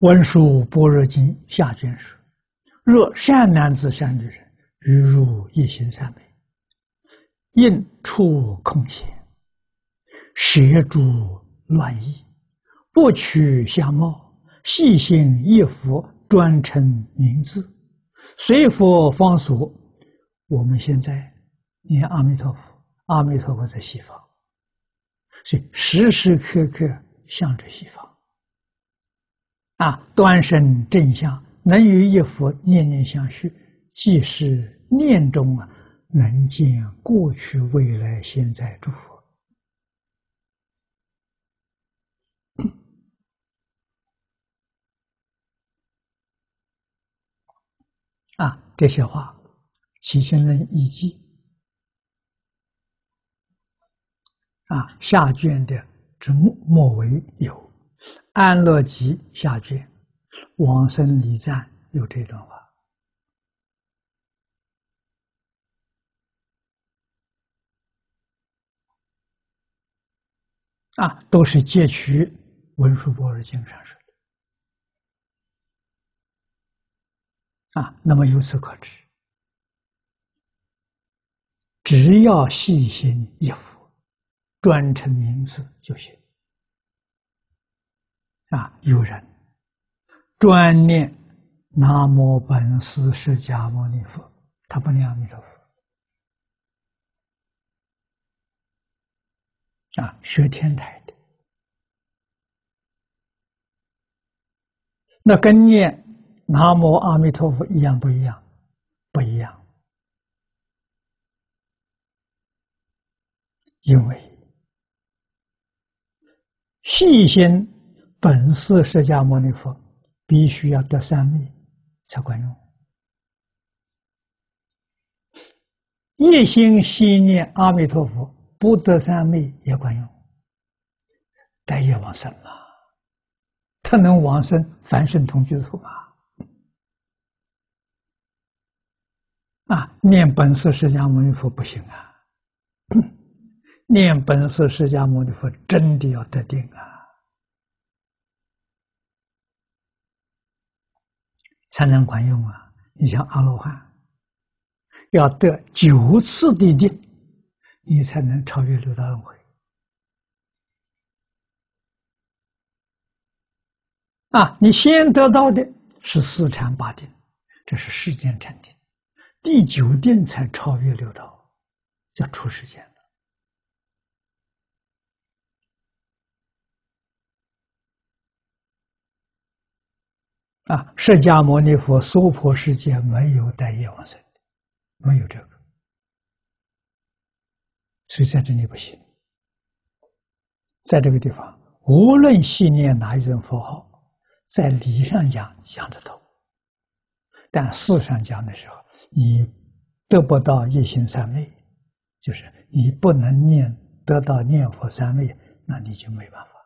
文殊般若经下卷说：若善男子、善女人，于入一心三昧，应处空闲，摄诸乱意，不取相貌，细心一佛，专称名字，随佛方所。我们现在念阿弥陀佛，阿弥陀佛在西方，所以时时刻刻向着西方。啊，端身正相，能与一佛念念相续，即是念中啊，能见过去、未来、现在诸佛。啊，这些话，起先人一记。啊，下卷的之末末尾有。安乐集下卷，往生礼赞有这段话啊，都是借取文殊波若经上说的啊。那么由此可知，只要细心一佛，专称名字就行。啊，有人专念南无本师释迦牟尼佛，他不念阿弥陀佛。啊，学天台的，那跟念南无阿弥陀佛一样不一样？不一样，因为细心。本寺释迦牟尼佛必须要得三昧才管用，一心心念阿弥陀佛不得三昧也管用，待业往生嘛，他能往生凡圣同居土吗？啊，念本师释迦牟尼佛不行啊，念本师释迦牟尼佛真的要得定啊。才能管用啊！你像阿罗汉，要得九次的定，你才能超越六道轮回。啊，你先得到的是四禅八定，这是世间禅定，第九定才超越六道，叫出世间。啊，释迦牟尼佛娑婆世界没有带业往生的，没有这个，所以在这里不行。在这个地方，无论信念哪一种佛号，在理上讲讲得通，但事上讲的时候，你得不到一心三昧，就是你不能念得到念佛三昧，那你就没办法。